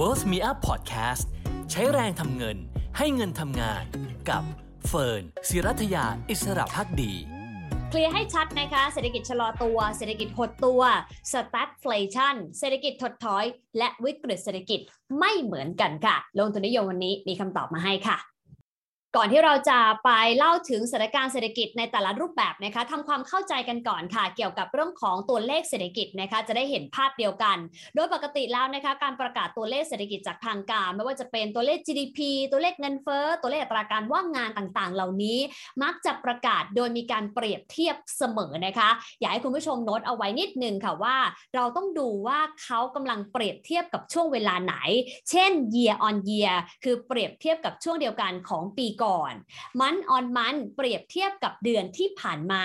Worth Me Up Podcast ใช้แรงทำเงินให้เงินทำงาน กับเฟิร์นศิรัทยาอิสระพักดี เคลียร์ให้ชัดนะคะ เศรษฐกิจชะลอตัว เศรษฐกิจหดตัว stagflation เศรษฐกิจถดถอย และวิกฤตเศรษฐกิจไม่เหมือนกันค่ะ ลงทุนนิยมวันนี้มีคำตอบมาให้ค่ะ ก่อนที่เราจะไปเล่าถึงสถานการณ์เศรษฐกิจในแต่ละรูปแบบนะคะทำความเข้าใจกันก่อนค่ะ เกี่ยวกับเรื่องของตัวเลขเศรษฐกิจนะคะ จะได้เห็นภาพเดียวกัน โดยปกติแล้วนะคะ การประกาศตัวเลขเศรษฐกิจจากทางการ ไม่ว่าจะเป็นตัวเลข GDP ตัวเลขเงินเฟ้อตัวเลขอัตราการว่างงานต่างๆ เหล่านี้ มักจะประกาศโดยมีการเปรียบเทียบเสมอนะคะ อยากให้คุณผู้ชมโน้ตเอาไว้นิดนึงค่ะว่า เราต้องดูว่าเขากำลังเปรียบเทียบกับช่วงเวลาไหน เช่น year on year คือเปรียบเทียบกับช่วงเดียวกันของปีก่อน มันออนมันเปรียบเทียบกับเดือนที่ผ่านมา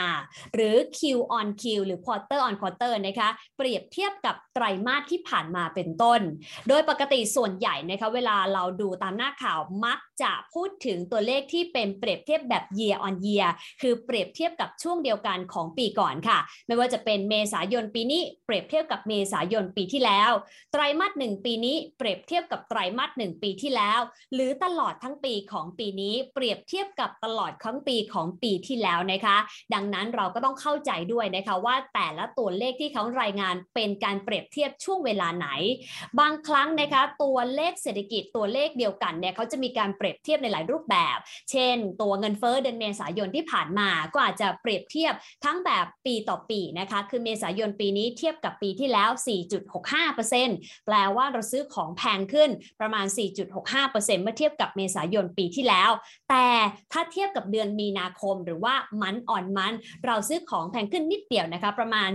หรือ Q on Q หรือ quarter on quarter นะคะเปรียบเทียบกับไตรมาสที่ผ่านมาเป็นต้น โดยปกติส่วนใหญ่นะคะเวลาเราดูตามหน้าข่าวมักจะพูดถึงตัวเลขที่เป็นเปรียบเทียบแบบ year on year คือเปรียบเทียบกับช่วงเดียวกันของปีก่อนค่ะ ไม่ว่าจะเป็นเมษายนปีนี้เปรียบเทียบกับเมษายนปีที่แล้ว ไตรมาสหนึ่งปีนี้เปรียบเทียบกับไตรมาสหนึ่งปีที่แล้ว หรือตลอดทั้งปีของปีนี้เปรียบเทียบกับตลอดทั้งปีของปีที่แล้วนะคะ ดังนั้นเราก็ต้องเข้าใจด้วยนะคะว่าแต่ละตัวเลขที่เขารายงานเป็นการเปรียบเทียบช่วงเวลาไหน บางครั้งนะคะตัวเลขเศรษฐกิจตัวเลขเดียวกันเนี่ยเขาจะมีการเปรียบเทียบในหลายรูปแบบ เช่น ตัวเงินเฟ้อเดือนเมษายนที่ผ่านมา ก็อาจจะเปรียบเทียบทั้งแบบปีต่อปีนะคะ คือเมษายนปีนี้เทียบกับปีที่แล้ว 4.65%แปลว่าเราซื้อของแพงขึ้นประมาณ 4.65%เมื่อเทียบกับเมษายนปีที่แล้ว แต่ถ้าเทียบกับเดือนมีนาคมหรือว่ามันอ่อนมัน เราซื้อของแพงขึ้นนิดเดียวนะคะ ประมาณ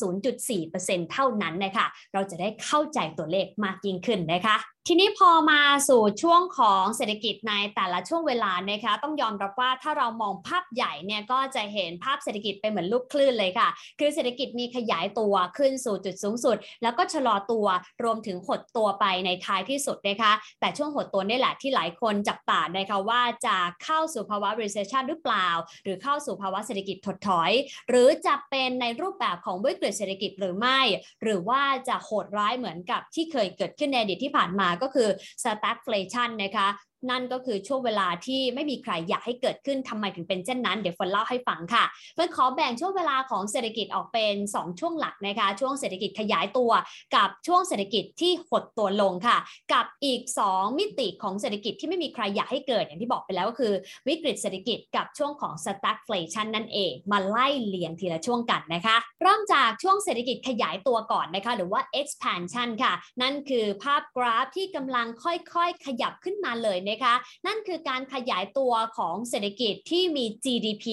0.3-0.4%เท่านั้นนะคะ เราจะได้เข้าใจตัวเลขมากยิ่งขึ้นนะคะทีนี้พอมาสู่ช่วงของเศรษฐกิจในแต่ละช่วงเวลานะคะต้องยอมรับว่าถ้าเรามองภาพใหญ่เนี่ยก็จะเห็นภาพเศรษฐกิจเป็นเหมือนลูกคลื่นเลยค่ะ คือเศรษฐกิจมีขยายตัวขึ้นสู่จุดสูงสุด แล้วก็ชะลอตัวรวมถึงหดตัวไปในท้ายที่สุดนะคะแต่ช่วงหดตัวนี่แหละที่หลายคนจับตานะคะว่าจะเข้าสู่ภาวะ recession หรือเปล่า หรือเข้าสู่ภาวะเศรษฐกิจถดถอย หรือจะเป็นในรูปแบบของวิกฤตเศรษฐกิจหรือไม่ หรือว่าจะโหดร้ายเหมือนกับที่เคยเกิดขึ้นในอดีตที่ผ่านมาก็คือ stagflation นะคะ นั่นก็คือช่วงเวลาที่ไม่มีใครอยากให้เกิดขึ้นทำไมถึงเป็นเช่นนั้น เดี๋ยวฝนเล่าให้ฟังค่ะเฟิร์นขอแบ่งช่วงเวลาของเศรษฐกิจออกเป็น 2 ช่วงหลักนะคะช่วงเศรษฐกิจขยายตัว กับช่วงเศรษฐกิจที่หดตัวลงค่ะ กับอีก 2 มิติของเศรษฐกิจที่ไม่มีใครอยากให้เกิดอย่างที่บอกไปแล้วก็คือ วิกฤตเศรษฐกิจกับช่วงของ stagflation นั่นเองมาไล่เลียงทีละช่วงกันนะคะเริ่มจากช่วงเศรษฐกิจขยายตัวก่อนนะคะหรือว่า expansion ค่ะ นั่นคือภาพกราฟที่กำลังค่อยๆ ขยับขึ้นมาเลยในะคะ นั่นคือการขยายตัวของเศรษฐกิจที่มี GDP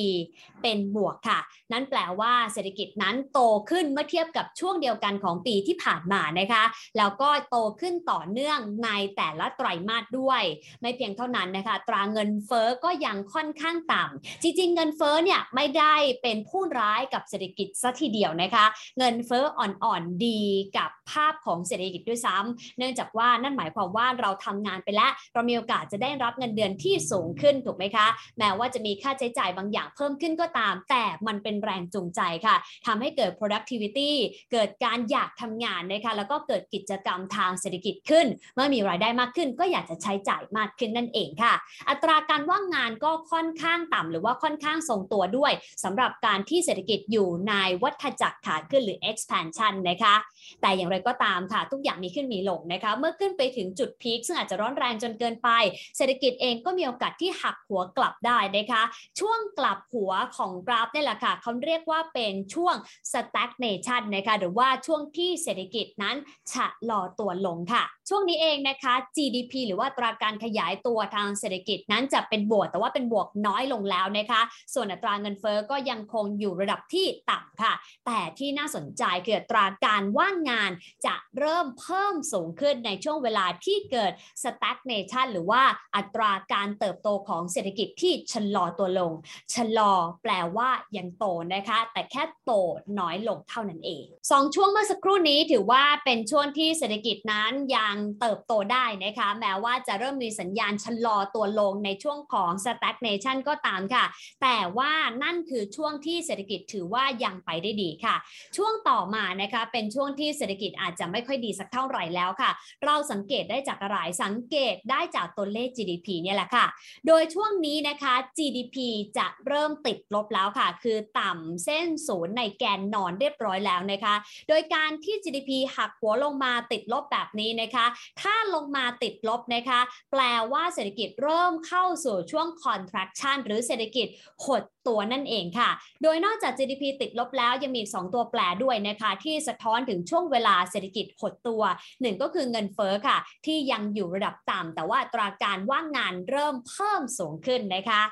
เป็นบวกค่ะ นั่นแปลว่าเศรษฐกิจนั้นโตขึ้นเมื่อเทียบกับช่วงเดียวกันของปีที่ผ่านมานะคะ แล้วก็โตขึ้นต่อเนื่องในแต่ละไตรมาสด้วย ไม่เพียงเท่านั้นนะคะ ตราเงินเฟอ้อก็ยังค่อนข้างต่ำจริง ๆ เงินเฟอ้อเนี่ยไม่ได้เป็นผู้ร้ายกับเศรษฐกิจซะทีเดียวนะคะ เงินเฟอ้ออ่อนๆดีกับภาพของเศรษฐกิจด้วยซ้ำเนื่องจากว่านั่นหมายความว่าเราทำงานไปแล้ว เรามีโอกาสจะได้รับเงินเดือนที่สูงขึ้นถูกไหมคะ แม้ว่าจะมีค่าใช้จ่ายบางอย่างเพิ่มขึ้นก็ตาม แต่มันเป็นแรงจูงใจค่ะทำให้เกิด productivity เกิดการอยากทำงานนะคะแล้วก็เกิดกิจกรรมทางเศรษฐกิจขึ้น เมื่อมีรายได้มากขึ้น ก็อยากจะใช้จ่ายมากขึ้นนั่นเองค่ะ อัตราการว่างงานก็ค่อนข้างต่ำหรือว่าค่อนข้างทรงตัวด้วยสำหรับการที่เศรษฐกิจอยู่ในวัฏจักรขาขึ้นหรือ expansion นะคะแต่อย่างไรก็ตามค่ะ ทุกอย่างมีขึ้นมีลงนะคะ เมื่อขึ้นไปถึงจุดพีคซึ่งอาจจะร้อนแรงจนเกินไปเศรษฐกิจเองก็มีโอกาสที่หักหัวกลับได้นะคะช่วงกลับหัวของกราฟนี่แหละค่ะเขาเรียกว่าเป็นช่วง stagnation นะคะหรือว่าช่วงที่เศรษฐกิจนั้นชะลอตัวลงค่ะ ช่วงนี้เองนะคะ GDP หรือว่าตราการขยายตัวทางเศรษฐกิจนั้นจะเป็นบวกแต่ว่าเป็นบวกน้อยลงแล้วนะคะ ส่วนอัตราเงินเฟอ้อก็ยังคงอยู่ระดับที่ต่ำค่ะ แต่ที่น่าสนใจคืออัตราการว่างงานจะเริ่มเพิ่มสูงขึ้นในช่วงเวลาที่เกิด stagnation หรือว่าอัตราการเติบโตของเศรษฐกิจที่ชะลอตัวลง ชะลอแปลว่ายังโตนะคะ แต่แค่โตน้อยลงเท่านั้นเองสองช่วงเมื่อสักครู่นี้ถือว่าเป็นช่วงที่เศรษฐกิจนั้นยังเติบโตได้นะคะ แม้ว่าจะเริ่มมีสัญญาณชะลอตัวลงในช่วงของ stagnation ก็ตามค่ะ แต่ว่านั่นคือช่วงที่เศรษฐกิจถือว่ายังไปได้ดีค่ะ ช่วงต่อมานะคะเป็นช่วงที่เศรษฐกิจอาจจะไม่ค่อยดีสักเท่าไหร่แล้วค่ะ เราสังเกตได้จากอะไรสังเกตได้จากตัวเลข GDP เนี่ยแหละค่ะ โดยช่วงนี้นะคะ GDP จะเริ่มติดลบแล้วค่ะ คือต่ำเส้นศูนย์ในแกนนอนเรียบร้อยแล้วนะคะ โดยการที่ GDP หักหัวลงมาติดลบแบบนี้นะคะ ถ้าลงมาติดลบนะคะ แปลว่าเศรษฐกิจเริ่มเข้าสู่ช่วง contraction หรือเศรษฐกิจหด ตัวนั่นเองค่ะ โดยนอกจาก GDP ติดลบแล้วยังมี2ตัวแปรด้วยนะคะ ที่สะท้อนถึงช่วงเวลาเศรษฐกิจหดตัวหนึ่งก็คือเงินเฟ้อค่ะ ที่ยังอยู่ระดับต่ำแต่ว่าตราการว่างงานเริ่มเพิ่มสูงขึ้นนะคะ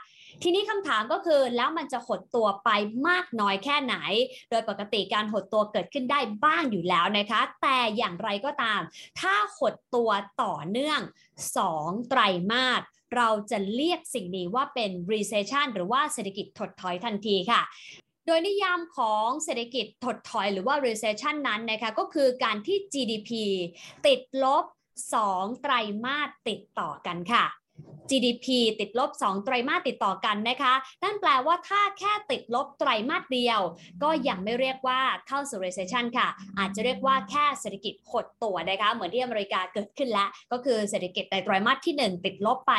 ทีนี้คำถามก็คือแล้วมันจะหดตัวไปมากน้อยแค่ไหน โดยปกติการหดตัวเกิดขึ้นได้บ้างอยู่แล้วนะคะ แต่อย่างไรก็ตาม ถ้าหดตัวต่อเนื่อง 2 ไตรมาส เราจะเรียกสิ่งนี้ว่าเป็น recession หรือว่าเศรษฐกิจถดถอยทันทีค่ะโดยนิยามของเศรษฐกิจถดถอยหรือว่า recession นั้นนะคะก็คือการที่ GDP ติดลบ 2 ไตรมาสติดต่อกันค่ะ GDP ติดลบ 2 ไตรมาสติดต่อกันนะคะ นั่นแปลว่าถ้าแค่ติดลบไตรมาสเดียว ก็ยังไม่เรียกว่าเข้าสู่ recession ค่ะ อาจจะเรียกว่าแค่เศรษฐกิจหดตัวนะคะ เหมือนที่อเมริกาเกิดขึ้นแล้ว ก็คือเศรษฐกิจในไตรมาสที่ 1 ติดลบไป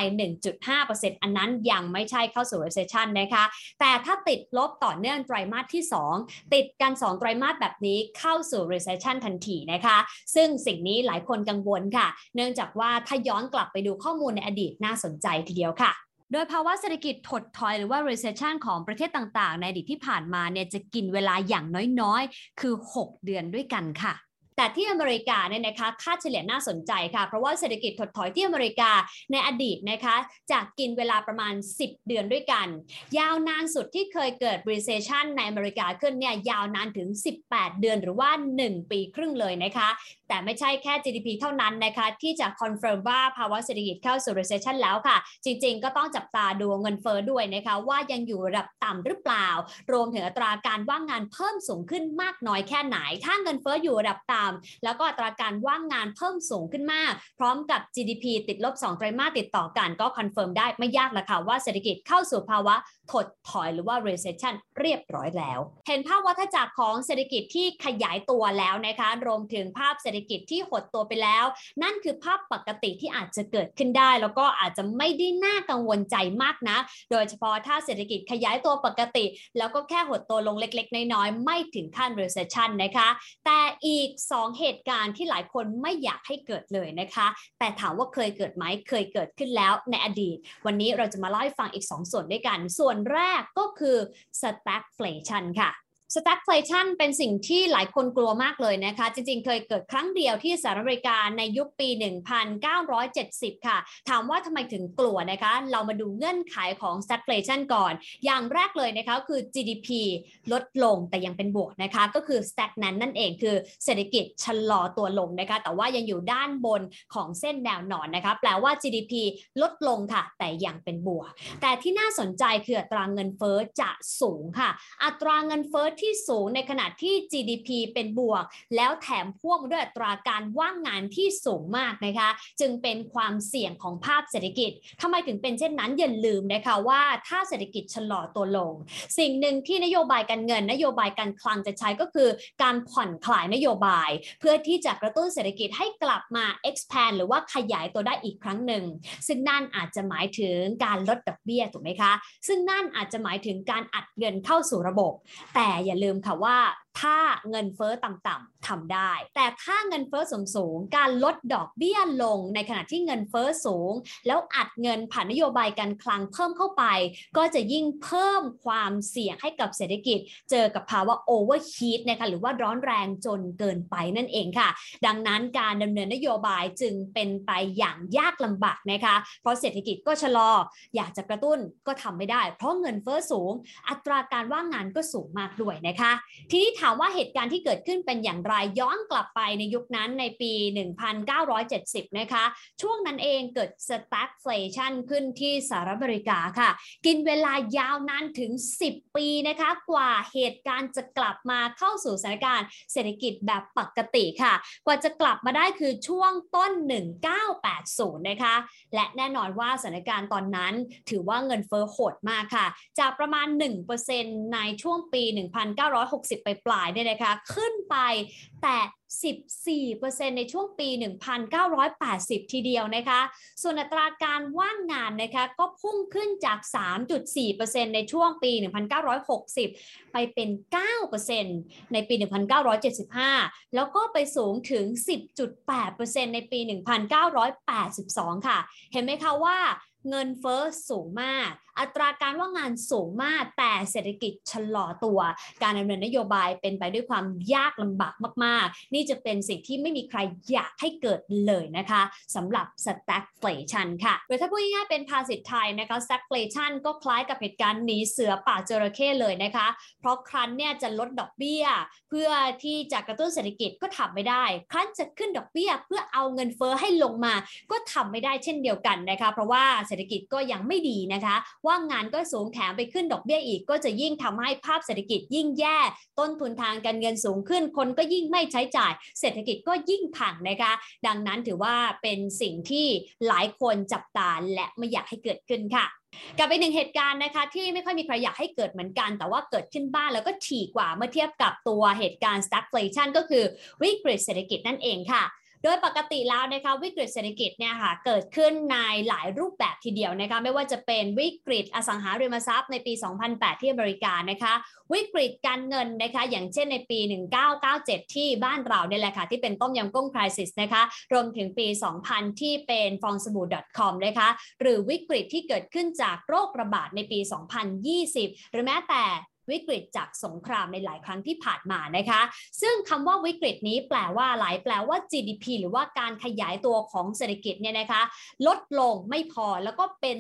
1.5%อันนั้นยังไม่ใช่เข้าสู่ recession นะคะ แต่ถ้าติดลบต่อเนื่องไตรมาสที่ 2 ติดกัน 2 ไตรมาสแบบนี้เข้าสู่ recession ทันทีนะคะ ซึ่งสิ่งนี้หลายคนกังวลค่ะ เนื่องจากว่าถ้าย้อนกลับไปดูข้อมูลในอดีตน่าสนใจทีเดียวค่ะ โดยภาวะเศรษฐกิจถดถอยหรือว่า recession ของประเทศต่างๆ ในอดีตที่ผ่านมาเนี่ยจะกินเวลาอย่างน้อยๆ คือ 6 เดือนด้วยกันค่ะแต่ที่อเมริกาเนี่ยนะคะค่าเฉลี่ยน่าสนใจค่ะ เพราะว่าเศรษฐกิจถดถอยที่อเมริกาในอดีตนะคะจะกินเวลาประมาณ 10 เดือนด้วยกัน ยาวนานสุดที่เคยเกิด recession ในอเมริกาขึ้นเนี่ยยาวนานถึง 18 เดือนหรือว่า 1 ปีครึ่งเลยนะคะ แต่ไม่ใช่แค่ GDP เท่านั้นนะคะที่จะ confirm ว่าภาวะเศรษฐกิจเข้าสู่ recession แล้วค่ะ จริงๆ ก็ต้องจับตาดูเงินเฟ้อด้วยนะคะว่ายังอยู่ระดับต่ำหรือเปล่า รวมถึงอัตราการว่างงานเพิ่มสูงขึ้นมากน้อยแค่ไหน ถ้าเงินเฟ้ออยู่ระดับต่ำแล้วก็อัตราการว่างงานเพิ่มสูงขึ้นมาก พร้อมกับ GDP ติดลบ2ไตรมาสติดต่อกันก็ confirm ได้ไม่ยากละค่ะว่าเศรษฐกิจเข้าสู่ภาวะ ถดถอยหรือว่า recession เรียบร้อยแล้ว เห็นภาพวัฏจักรของเศรษฐกิจที่ขยายตัวแล้วนะคะรวมถึงภาพเศรษฐกิจที่หดตัวไปแล้ว นั่นคือภาพปกติที่อาจจะเกิดขึ้นได้ แล้วก็อาจจะไม่ได้น่ากังวลใจมากนะ โดยเฉพาะถ้าเศรษฐกิจขยายตัวปกติ แล้วก็แค่หดตัวลงเล็ก ๆ น้อยๆ ไม่ถึงขั้น recession นะคะ แต่อีก 2 เหตุการณ์ที่หลายคนไม่อยากให้เกิดเลยนะคะ แต่ถามว่าเคยเกิดไหมเคยเกิดขึ้นแล้วในอดีต วันนี้เราจะมาเล่าให้ฟังอีก 2 ส่วนด้วยกันส่วนแรกก็คือ stagflation ค่ะ stagflation เป็นสิ่งที่หลายคนกลัวมากเลยนะคะ จริงๆ เคยเกิดครั้งเดียวที่สหรัฐอเมริกาในยุคปี 1970 ค่ะ ถามว่าทำไมถึงกลัวนะคะ เรามาดูเงื่อนไขของ stagflation ก่อน อย่างแรกเลยนะคะคือ GDP ลดลงแต่ยังเป็นบวกนะคะ ก็คือ stagnant นั่นเองคือเศรษฐกิจชะลอตัวลงนะคะ แต่ว่ายังอยู่ด้านบนของเส้นแนวนอนนะคะ แปลว่า GDP ลดลงค่ะ แต่ยังเป็นบวก แต่ที่น่าสนใจคืออัตราเงินเฟ้อจะสูงค่ะ อัตราเงินเฟ้อที่สูงในขณะที่ GDP เป็นบวก แล้วแถมพ่วงด้วยอัตราการว่างงานที่สูงมากนะคะ จึงเป็นความเสี่ยงของภาพเศรษฐกิจทำไมถึงเป็นเช่นนั้นอย่าลืมนะคะว่าถ้าเศรษฐกิจชะลอตัวลง สิ่งหนึ่งที่นโยบายการเงิน นโยบายการคลังจะใช้ก็คือการผ่อนคลายนโยบาย เพื่อที่จะกระตุ้นเศรษฐกิจให้กลับมา expand หรือว่าขยายตัวได้อีกครั้งหนึ่ง ซึ่งนั่นอาจจะหมายถึงการลดดอกเบี้ยถูกไหมคะ ซึ่งนั่นอาจจะหมายถึงการอัดเงินเข้าสู่ระบบ แต่อย่าลืมค่ะว่าถ้าเงินเฟ้อต่ำๆทำได้ แต่ถ้าเงินเฟ้อสูงๆการลดดอกเบี้ยลงในขณะที่เงินเฟ้อสูง แล้วอัดเงินผ่านนโยบายการคลังเพิ่มเข้าไป ก็จะยิ่งเพิ่มความเสี่ยงให้กับเศรษฐกิจ เจอกับภาวะ overheat นะคะหรือว่าร้อนแรงจนเกินไปนั่นเองค่ะ ดังนั้นการดำเนินนโยบายจึงเป็นไปอย่างยากลำบากนะคะ เพราะเศรษฐกิจก็ชะลอ อยากจะกระตุ้นก็ทำไม่ได้ เพราะเงินเฟอ้อสูง อัตราการว่างงานก็สูงมากด้วยนะคะ ทีนี้ถามว่าเหตุการณ์ที่เกิดขึ้นเป็นอย่างไรย้อนกลับไปในยุคนั้นในปี 1970 นะคะ ช่วงนั้นเองเกิด stagflation ขึ้นที่สหรัฐอเมริกาค่ะ กินเวลายาวนานถึง 10 ปีนะคะ กว่าเหตุการณ์จะกลับมาเข้าสู่สถานการณ์เศรษฐกิจแบบปกติค่ะ กว่าจะกลับมาได้คือช่วงต้น 1980 นะคะ และแน่นอนว่าสถานการณ์ตอนนั้นถือว่าเงินเฟ้อโหดมากค่ะ จากประมาณ 1%ในช่วงปี 1960 ไปปลายๆเนี่ยนะคะขึ้นไปแต่ 14%ในช่วงปี 1980 ทีเดียวนะคะ ส่วนอัตราการว่างงานนะคะก็พุ่งขึ้นจาก 3.4%ในช่วงปี 1960 ไปเป็น 9%ในปี 1975 แล้วก็ไปสูงถึง 10.8%ในปี 1982 ค่ะ เห็นไหมคะว่าเงินเฟ้อสูงมาก อัตราการว่างงานสูงมาก แต่เศรษฐกิจชะลอตัว การดำเนินนโยบายเป็นไปด้วยความยากลำบากมาก ๆ นี่จะเป็นสิ่งที่ไม่มีใครอยากให้เกิดเลยนะคะสำหรับ stagflation ค่ะหรือถ้าพูดง่ายๆเป็นภาษิตไทยนะคะ stagflation ก็คล้ายกับเหตุการณ์หนีเสือป่าจระเข้เลยนะคะ เพราะครั้นเนี่ยจะลดดอกเบี้ย เพื่อที่จะกระตุ้นเศรษฐกิจก็ทำไม่ได้ ครั้นจะขึ้นดอกเบี้ยเพื่อเอาเงินเฟ้อให้ลงมา ก็ทำไม่ได้เช่นเดียวกันนะคะ เพราะว่าเศรษฐกิจก็ยังไม่ดีนะคะว่างงานก็สูงแถมไปขึ้นดอกเบี้ยอีก ก็จะยิ่งทำให้ภาพเศรษฐกิจยิ่งแย่ ต้นทุนทางการเงินสูงขึ้น คนก็ยิ่งไม่ใช้จ่าย เศรษฐกิจก็ยิ่งพังนะคะ ดังนั้นถือว่าเป็นสิ่งที่หลายคนจับตาและไม่อยากให้เกิดขึ้นค่ะกับไปหนึ่งเหตุการณ์นะคะที่ไม่ค่อยมีใครอยากให้เกิดเหมือนกัน แต่ว่าเกิดขึ้นบ้างแล้วก็ถี่กว่าเมื่อเทียบกับตัวเหตุการณ์ stagflation ก็คือวิกฤตเศรษฐกิจนั่นเองค่ะ โดยปกติแล้วนะคะวิกฤตเศรษฐกิจเนี่ยค่ะเกิดขึ้นในหลายรูปแบบทีเดียวนะคะไม่ว่าจะเป็นวิกฤตอสังหาริมทรัพย์ในปี 2008 ที่อเมริกานะคะวิกฤตการเงินนะคะอย่างเช่นในปี 1997 ที่บ้านเราเนี่ยแหละค่ะที่เป็นต้มยำกุ้งคริสิสนะคะรวมถึงปี 2000 ที่เป็นฟองสบู่ .com นะคะหรือวิกฤตที่เกิดขึ้นจากโรคระบาดในปี 2020 หรือแม้แต่ วิกฤตจากสงครามในหลายครั้งที่ผ่านมานะคะ ซึ่งคำว่าวิกฤตนี้แปลว่าอะไรแปลว่า GDP หรือว่าการขยายตัวของเศรษฐกิจเนี่ยนะคะ ลดลงไม่พอแล้วก็เป็น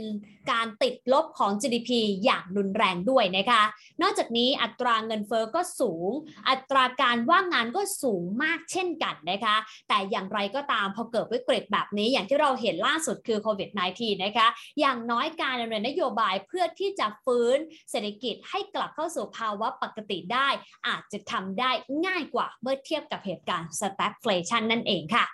การติดลบของ GDP อย่างรุนแรงด้วยนะคะ นอกจากนี้อัตราเงินเฟอ้อก็สูง อัตราการว่างงานก็สูงมากเช่นกันนะคะ แต่อย่างไรก็ตามพอเกิดวิกฤตแบบนี้อย่างที่เราเห็นล่าสุดคือโควิด -19 นะคะ อย่างน้อยการดำเนินนโยบายเพื่อที่จะฟื้นเศรษฐกิจให้กลับเข้าสู่ภาวะปกติได้ อาจจะทำได้ง่ายกว่าเมื่อเทียบกับเหตุการณ์ stagflation นั่นเองค่ะ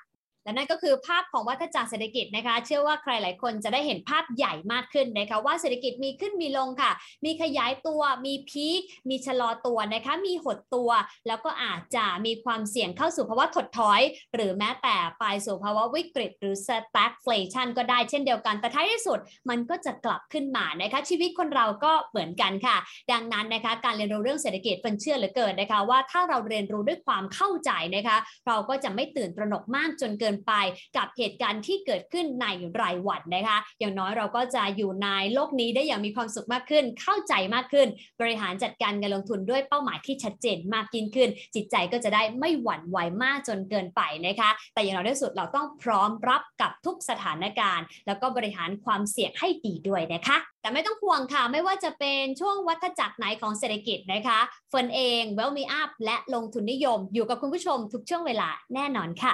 และนั่นก็คือภาพของวัฏจักรเศรษฐกิจนะคะ เชื่อว่าใครหลายคนจะได้เห็นภาพใหญ่มากขึ้นนะคะว่าเศรษฐกิจมีขึ้นมีลงค่ะ มีขยายตัว มีพีค มีชะลอตัวนะคะ มีหดตัว แล้วก็อาจจะมีความเสี่ยงเข้าสู่ภาวะถดถอย หรือแม้แต่ไปสู่ภาวะวิกฤต หรือ stagflation ก็ได้เช่นเดียวกัน แต่ท้ายที่สุดมันก็จะกลับขึ้นมานะคะ ชีวิตคนเราก็เหมือนกันค่ะ ดังนั้นนะคะ การเรียนรู้เรื่องเศรษฐกิจเป็นเชื่อเหลือเกินนะคะ ว่าถ้าเราเรียนรู้ด้วยความเข้าใจนะคะ เราก็จะไม่ตื่นตระหนกมากจนเกินไปกับเหตุการณ์ที่เกิดขึ้นในรายวันนะคะ อย่างน้อยเราก็จะอยู่ในโลกนี้ได้อย่างมีความสุขมากขึ้น เข้าใจมากขึ้น บริหารจัดการเงินลงทุนด้วยเป้าหมายที่ชัดเจนมากยิ่งขึ้น จิตใจก็จะได้ไม่หวั่นไหวมากจนเกินไปนะคะ แต่อย่างน้อยที่สุดเราต้องพร้อมรับกับทุกสถานการณ์ แล้วก็บริหารความเสี่ยงให้ดีด้วยนะคะ แต่ไม่ต้องห่วงค่ะ ไม่ว่าจะเป็นช่วงวัฏจักรไหนของเศรษฐกิจนะคะเฟินเอง Well Me Up และลงทุนนิยม อยู่กับคุณผู้ชมทุกช่วงเวลาแน่นอนค่ะ